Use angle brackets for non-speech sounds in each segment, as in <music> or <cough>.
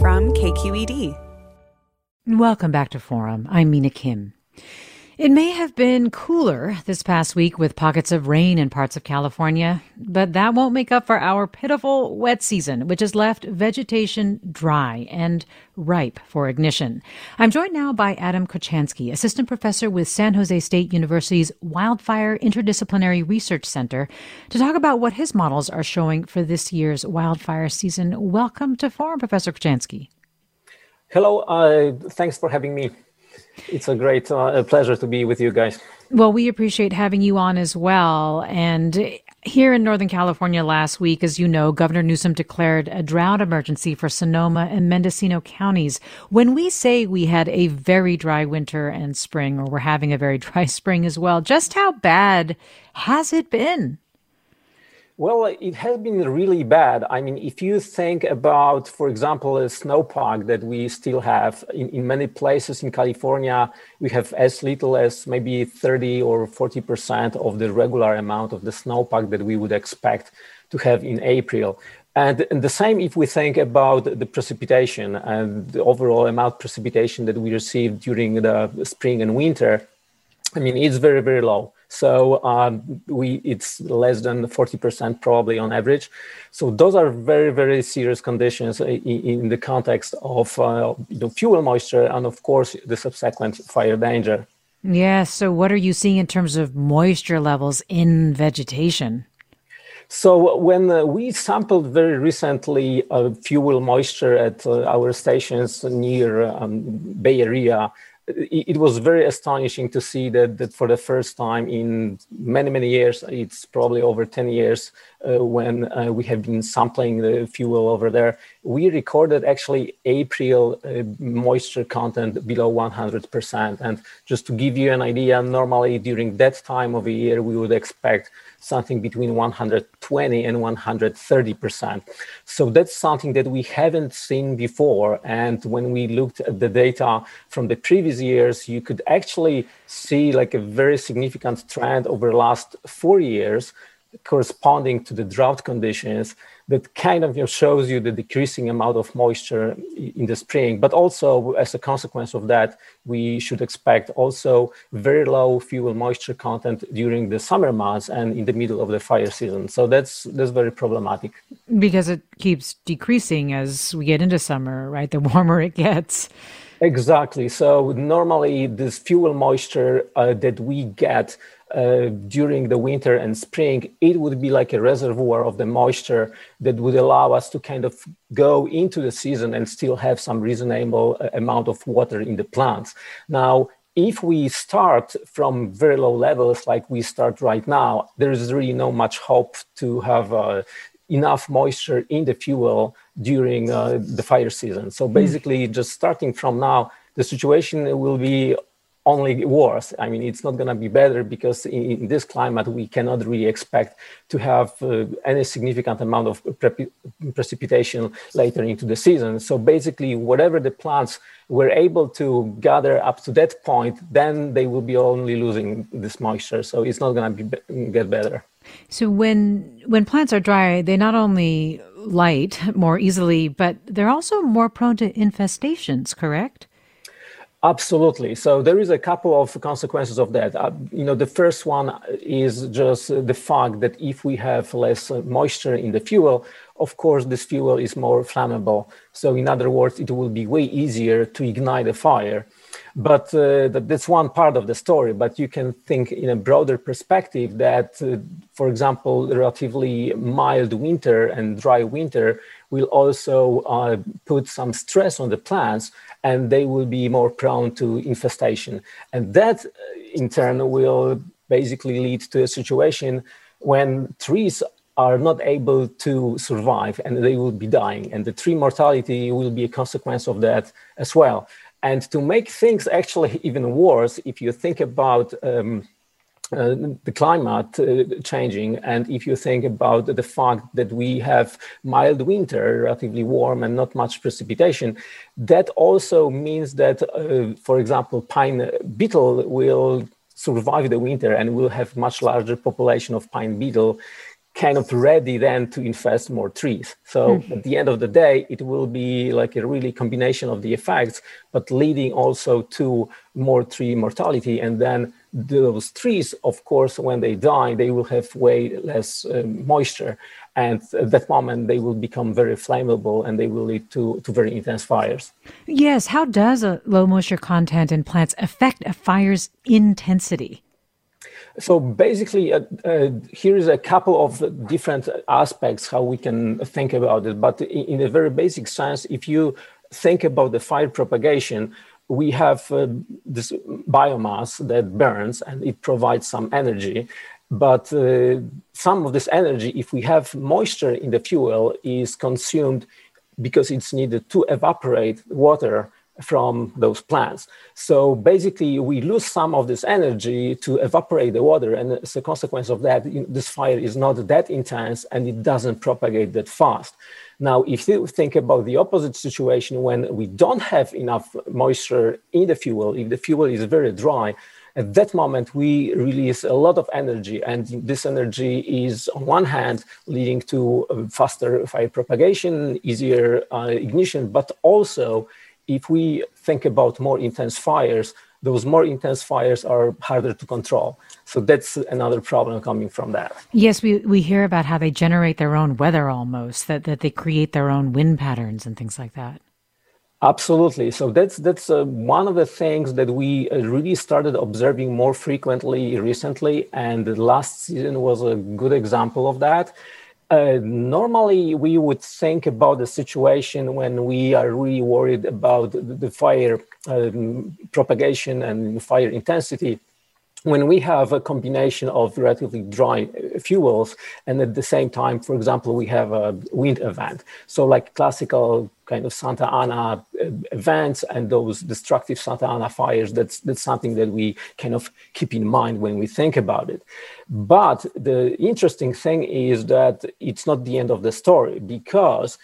From KQED. Welcome back to Forum. I'm Mina Kim. It may have been cooler this past week with pockets of rain in parts of California, but that won't make up for our pitiful wet season, which has left vegetation dry and ripe for ignition. I'm joined now by Adam Kochanski, assistant professor with San Jose State University's Wildfire Interdisciplinary Research Center, to talk about what his models are showing for this year's wildfire season. Welcome to Forum, Professor Kochanski. Hello, uh, thanks for having me. It's a great uh, pleasure to be with you guys. Well, we appreciate having you on as well. And here in Northern California last week, as you know, Governor Newsom declared a drought emergency for Sonoma and Mendocino counties. When we say we had a very dry winter and spring, or we're having a very <laughs> dry spring as well, just how bad has it been? Well, it has been really bad. I mean, if you think about, for example, a snowpack that we still have in, in many places in California, we have as little as maybe 30 or 40% of the regular amount of the snowpack that we would expect to have in April. And, and, the same if we think about the precipitation and the overall amount of precipitation that we received during the spring and winter. I mean, it's very, very low. So um, we it's less than 40% probably on average. So those are very, very serious conditions in, in the context of uh, you know, fuel moisture and of course the subsequent fire danger. Yeah. So what are you seeing in terms of moisture levels in vegetation? So when uh, we sampled very recently uh, fuel moisture at uh, our stations near um, Bay Area, it, was very astonishing to see that, that for the first time in many, many years, it's probably over 10 years uh, when uh, we have been sampling the fuel over there, we recorded actually April uh, moisture content below 100%. And just to give you an idea, normally during that time of the year, we would expect something between 120 and 130 percent. So that's something that we haven't seen before. And when we looked at the data from the previous years, you could actually see like a very significant trend over the last four years corresponding to the drought conditions that kind of you know, shows you the decreasing amount of moisture in the spring. But also, as a consequence of that, we should expect also very low fuel moisture content during the summer months and in the middle of the fire season. So that's that's very problematic. Because it keeps decreasing as we get into summer, right? The <laughs> warmer it gets. Exactly. So normally, this fuel moisture uh, that we get uh, during the winter and spring, it would be like a reservoir of the moisture that would allow us to kind of go into the season and still have some reasonable uh, amount of water in the plants. Now, if we start from very low levels like we start right now, there is really no much hope to have uh, enough moisture in the fuel during uh, the fire season. So hmm. basically, just starting from now, the situation will be only worse. I mean, it's not going to be better because in, this climate, we cannot really expect to have uh, any significant amount of pre- precipitation later into the season. So basically, whatever the plants were able to gather up to that point, then they will be only losing this moisture. So it's not going to be, get better. So when when plants are dry, they not only light more easily, but they're also more prone to infestations. Correct? Absolutely. So there is a couple of consequences of that. Uh, you know, the first one is just the fact that if we have less moisture in the fuel, of course, this fuel is more flammable. So in other words, it will be way easier to ignite a fire. But uh, that's one part of the story. But you can think in a broader perspective that, uh, for example, relatively mild winter and dry winter will also uh, put some stress on the plants and they will be more prone to infestation. And that uh, in turn will basically lead to a situation when trees are not able to survive and they will be dying. And the tree mortality will be a consequence of that as well. And to make things actually <laughs> even worse, if you think about um, uh, the climate uh, changing, and if you think about the fact that we have mild winter, relatively warm, and not much precipitation, that also means that, uh, for example, pine beetle will survive the winter and will have much larger population of pine beetle kind of ready then to infest more trees. So mm-hmm. at the end of the day, it will be like a really combination of the effects, but leading also to more tree mortality. And then those trees, of course, when they die, they will have way less uh, moisture. And at that moment, they will become very flammable and they will lead to, to very intense fires. Yes. How does a low moisture content in plants affect a fire's intensity? So basically, uh, uh, here is a couple of different aspects how we can think about it. But in, a very basic sense, if you think about the fire propagation, we have uh, this biomass that burns and it provides some energy. But uh, some of this energy, if we have moisture in the fuel, is consumed because it's needed to evaporate water from those plants. So basically, we lose some of this energy to evaporate the water, and as a consequence of that, this fire is not that intense and it doesn't propagate that fast. Now, if you think about the opposite situation when we don't have enough moisture in the fuel, if the fuel is very dry, at that moment we release a lot of energy and this energy is on one hand leading to faster fire propagation easier uh, ignition but also if we think about more intense fires, those more intense fires are harder to control. So that's another problem coming from that. Yes, we, we hear about how they generate their own weather almost, that, that they create their own wind patterns and things like that. Absolutely. So that's that's uh, one of the things that we uh, really started observing more frequently recently, and the last season was a good example of that. Uh, normally, we would think about the situation when we are really worried about the fire um, propagation and fire intensity when we have a combination of relatively dry fuels and at the same time for example we have a wind event. So like classical kind of santa ana uh, events and those destructive santa ana fires that's that's something that we kind of keep in mind when we think about it. But the interesting thing is that it's not the end of the story because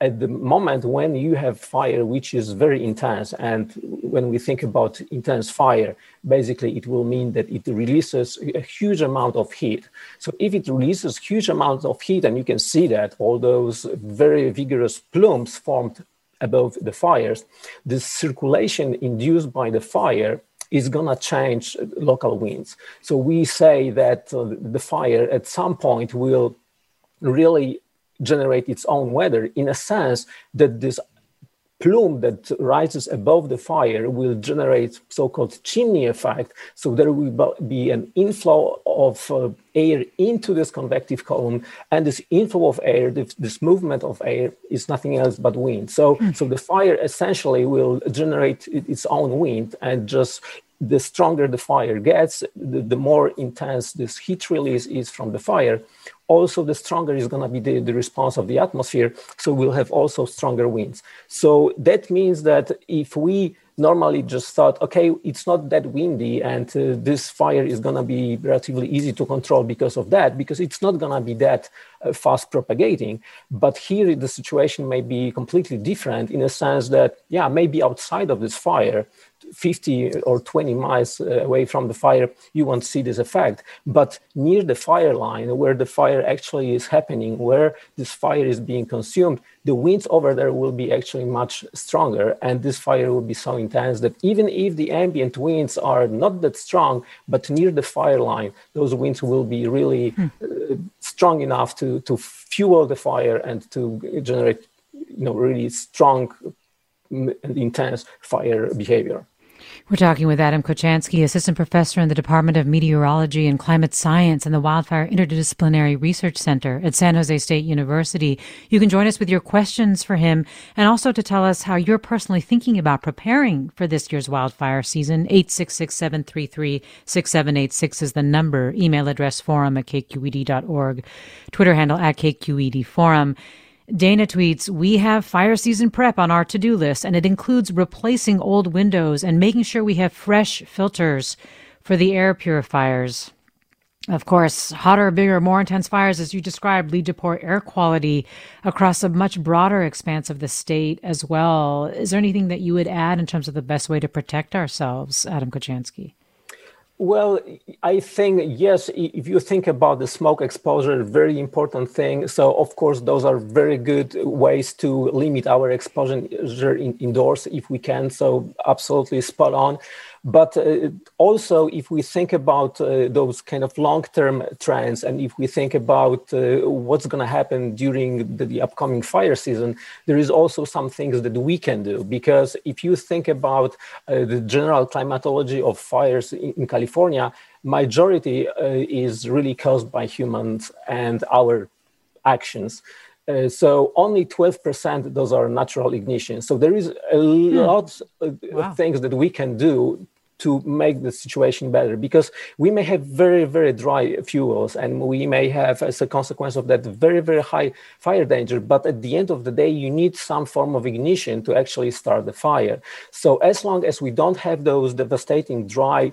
at the moment when you have fire which is very intense and when we think about intense fire basically it will mean that it releases a huge amount of heat. So if it releases huge amounts of heat and you can see that all those very vigorous plumes formed above the fires the circulation induced by the fire is going to change local winds. So we say that uh, the fire at some point will really generate its own weather in a sense that this plume that rises above the fire will generate so-called chimney effect so there will be an inflow of uh, air into this convective column and this inflow of air this, this movement of air is nothing else but wind so mm. so the fire essentially will generate its own wind and just the stronger the fire gets the, the more intense this heat release is from the fire also the stronger is going to be the, the response of the atmosphere. So we'll have also stronger winds. So that means that if we normally just thought, okay, it's not that windy and uh, this fire is going to be relatively easy to control because of that, because it's not going to be that fast propagating. But here the situation may be completely different in a sense that, yeah, maybe outside of this fire, 50 or 20 miles uh, away from the fire, you won't see this effect. But near the fire line, where the fire actually is happening, where this fire is being consumed, the winds over there will be actually much stronger. And this fire will be so intense that even if the ambient winds are not that strong, but near the fire line, those winds will be really hmm. uh, strong enough to, to fuel the fire and to generate you know, really strong and intense fire behavior. We're talking with Adam Kochanski, assistant professor in the Department of Meteorology and Climate Science and the Wildfire Interdisciplinary Research Center at San Jose State University. You can join us with your questions for him and also to tell us how you're personally thinking about preparing for this year's wildfire season. 866-733-6786 is the number. Email address forum at kqed.org. Twitter handle at kqed forum. Dana tweets, We have fire season prep on our to do list, and it includes replacing old windows and making sure we have fresh filters for the air purifiers. Of course, hotter, bigger, more intense fires, as you described, lead to poor air quality across a much broader expanse of the state as well. Is there anything that you would add in terms of the best way to protect ourselves, Adam Kochanski? Well, I think, yes, if you think about the smoke exposure, very important thing. So, of course, those are very good ways to limit our exposure in, indoors if we can. So, absolutely spot on. But uh, also, if we think about uh, those kind of long term trends, and if we think about uh, what's going to happen during the, the, upcoming fire season, there is also some things that we can do. Because if you think about uh, the general climatology of fires in, in California, majority uh, is really caused by humans and our actions. Uh, so only 12% those are natural ignitions. So there is a hmm. lot of wow. things that we can do to make the situation better because we may have very very dry fuels and we may have as a consequence of that very very high fire danger but at the end of the day you need some form of ignition to actually start the fire so as long as we don't have those devastating dry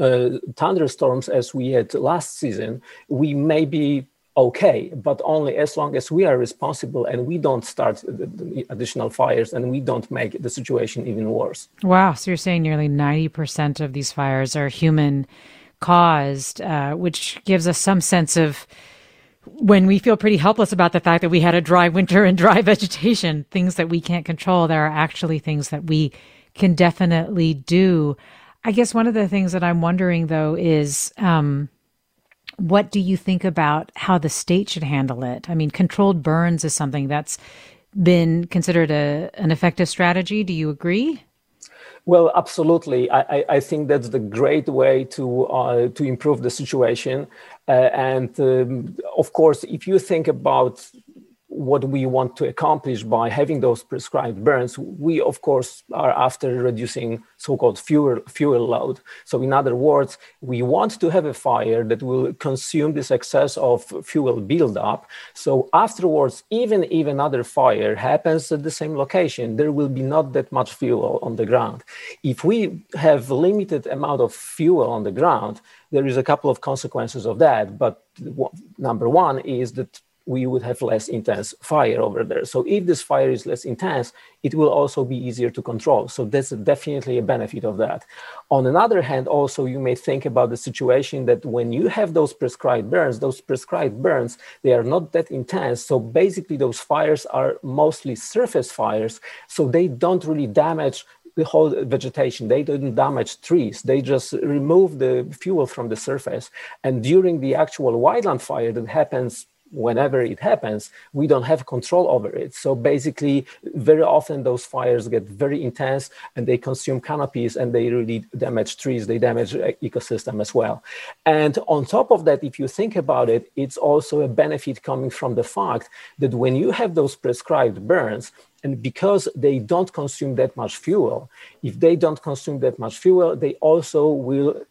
uh, thunderstorms as we had last season we may be okay, but only as long as we are responsible and we don't start additional fires and we don't make the situation even worse. Wow. So you're saying nearly 90% of these fires are human caused, uh, which gives us some sense of when we feel pretty helpless about the fact that we had a dry winter and dry <laughs> vegetation, things that we can't control, there are actually things that we can definitely do. I guess one of the things that I'm wondering though is, um, what do you think about how the state should handle it? I mean, controlled burns is something that's been considered a, an effective strategy. Do you agree? Well, absolutely. I, I, think that's the great way to uh, to improve the situation. Uh, and um, of course, if you think about what we want to accomplish by having those prescribed burns, we of course are after reducing so-called fuel fuel load. So in other words, we want to have a fire that will consume this excess of fuel buildup. So afterwards, even if another fire happens at the same location, there will be not that much fuel on the ground. If we have limited amount of fuel on the ground, there is a couple of consequences of that. But number one is that we would have less intense fire over there. So if this fire is less intense, it will also be easier to control. So that's definitely a benefit of that. On another hand, also you may think about the situation that when you have those prescribed burns, those prescribed burns, they are not that intense. So basically those fires are mostly surface fires. So they don't really damage the whole vegetation. They didn't damage trees. They just remove the fuel from the surface. And during the actual wildland fire that happens whenever it happens, we don't have control over it. So basically, very often those fires get very intense and they consume canopies and they really damage trees, they damage ecosystem as well. And on top of that, if you think about it, it's also a benefit coming from the fact that when you have those prescribed burns, and because they don't consume that much fuel, if they don't consume that much fuel, they also will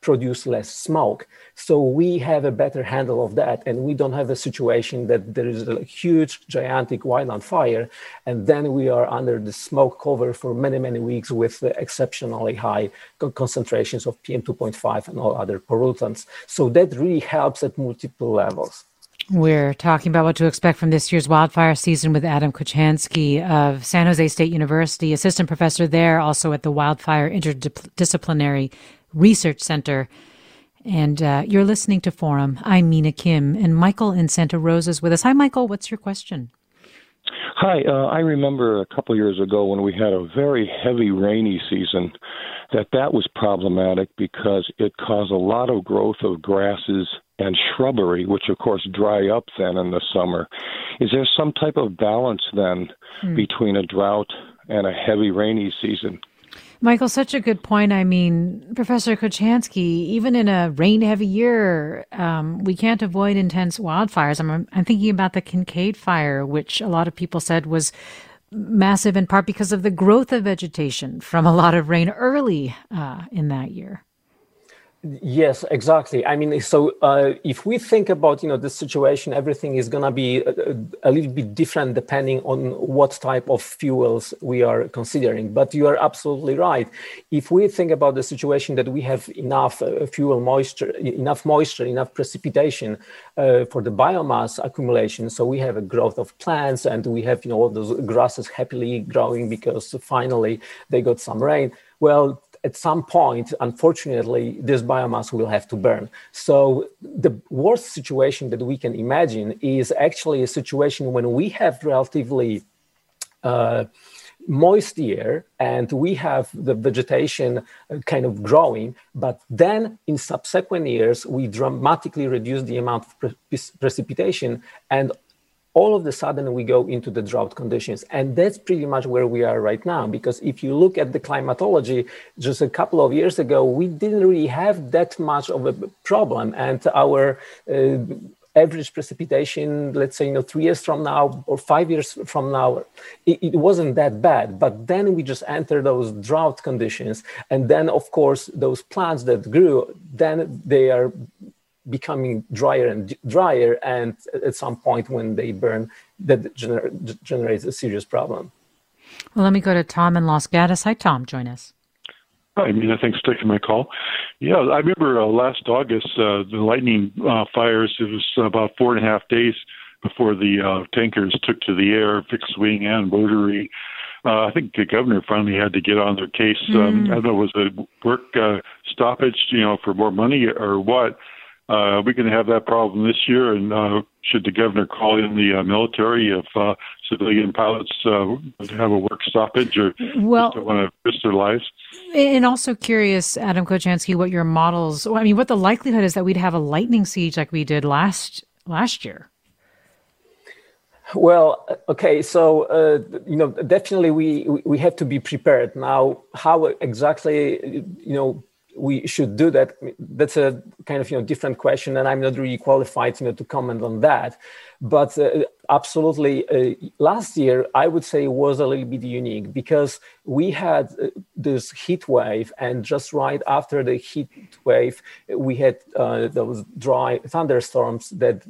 produce less smoke. So we have a better handle of that, and we don't have a situation that there is a huge, gigantic wildland fire, and then we are under the smoke cover for many, many weeks with exceptionally high concentrations of PM 2.5 and all other pollutants. So that really helps at multiple levels. We're talking about what to expect from this year's wildfire season with Adam Kochanski of San Jose State University, assistant professor there, also at the Wildfire Interdisciplinary Research Center. And uh, you're listening to Forum. I'm Mina Kim, and Michael in Santa Rosa is with us. Hi, Michael. What's your question? Hi. Uh, I remember a couple years ago when we had a very heavy rainy season that that was problematic because it caused a lot of growth of grasses and shrubbery, which of course dry up then in the summer. Is there some type of balance then hmm. between a drought and a heavy rainy season? Michael, such a good point. I mean, Professor Kochanski, even in a rain heavy year, um, we can't avoid intense wildfires. I'm, I'm thinking about the Kincade fire, which a lot of people said was massive in part because of the growth of vegetation from a lot of rain early uh, in that year. Yes, exactly. I mean, so uh, if we think about you know the situation, everything is going to be a, a, little bit different depending on what type of fuels we are considering. But you are absolutely right. If we think about the situation that we have enough uh, fuel moisture, enough moisture, enough precipitation uh, for the biomass accumulation, so we have a growth of plants and we have you know all those grasses happily growing because finally they got some rain. Well, at some point, unfortunately, this biomass will have to burn. So the worst situation that we can imagine is actually a situation when we have relatively uh, moist year and we have the vegetation uh, kind of growing but then in subsequent years we dramatically reduce the amount of pre- precipitation and all of a sudden we go into the drought conditions. And that's pretty much where we are right now. Because if you look at the climatology, just a couple of years ago, we didn't really have that much of a problem. And our uh, average precipitation, let's say, you know, three years from now or five years from now, it, it, wasn't that bad. But then we just enter those drought conditions. And then, of course, those plants that grew, then they are becoming drier and drier, and at some point when they burn, that gener- generates a serious problem. Well, let me go to Tom in Los Gatos. Hi, Tom. Join us. Hi, Mina. Thanks for taking my call. Yeah, I remember uh, last August, uh, the lightning uh, fires, it was about four and a half days before the uh, tankers took to the air, fixed wing and rotary. Uh, I think the governor finally had to get on their case. Mm. Um, I don't know, was it work uh, stoppage, you know, for more money or what? Uh, we can have that problem this year. And uh, should the governor call in the uh, military if uh, civilian pilots uh, have a work stoppage or well, just want to risk their lives? And also curious, Adam Kochanski, what your models. I mean, what the likelihood is that we'd have a lightning siege like we did last last year. Well, okay, so uh, you know, definitely we we have to be prepared. Now, how exactly you know we should do that. That's a kind of you know different question and i'm not really qualified you know to comment on that. But uh, absolutely uh, last year i would say was a little bit unique because we had uh, this heat wave and just right after the heat wave we had uh, those dry thunderstorms that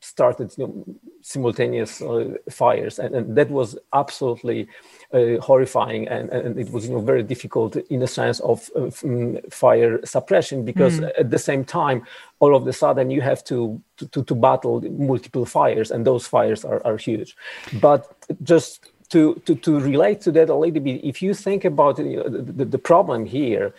started you know, simultaneous uh, fires and, and, that was absolutely horrifying and, and, it was you know very difficult in the sense of, of um, fire suppression because mm. at the same time all of a sudden you have to, to to battle multiple fires and those fires are, are huge but just to, to to relate to that a little bit if you think about you know, the, the problem here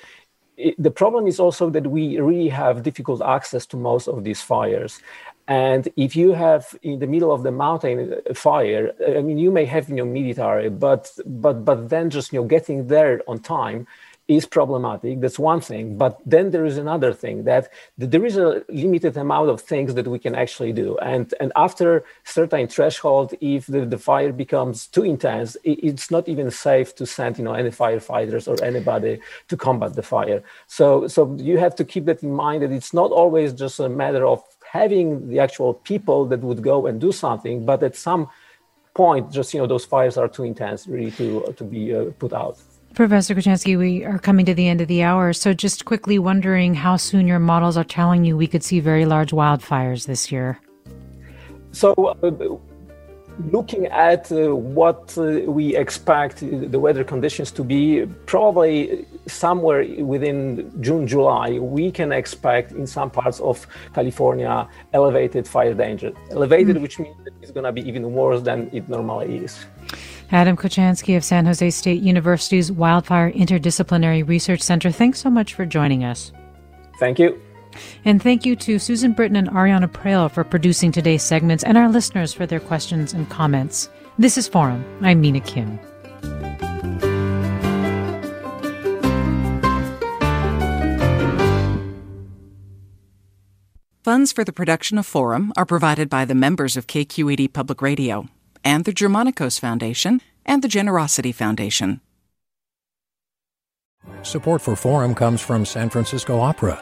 it, the problem is also that we really have difficult access to most of these fires and if you have in the middle of the mountain a fire, I mean, you may have you know military, but but but then just you know getting there on time is problematic. That's one thing. But then there is another thing that there is a limited amount of things that we can actually do. And and after certain threshold, if the, the fire becomes too intense, it, it's not even safe to send you know any firefighters or anybody to combat the fire. So so you have to keep that in mind that it's not always just a matter of having the actual people that would go and do something, but at some point, just you know, those fires are too intense really to to be uh, put out. Professor Kochanski, we are coming to the end of the hour. So, just quickly wondering how soon your models are telling you we could see very large wildfires this year. So, uh, looking at uh, what uh, we expect the weather conditions to be, probably somewhere within June, July, we can expect in some parts of California elevated fire danger. Elevated, mm. which means that it's going to be even worse than it normally is. Adam Kochanski of San Jose State University's Wildfire Interdisciplinary Research Center, thanks so much for joining us. Thank you. And thank you to Susan Britton and Ariana Proehl for producing today's segments and our listeners for their questions and comments. This is Forum. I'm Mina Kim. Funds for the production of Forum are provided by the members of KQED Public Radio and the Germanacos Foundation and the Generosity Foundation. Support for Forum comes from San Francisco Opera.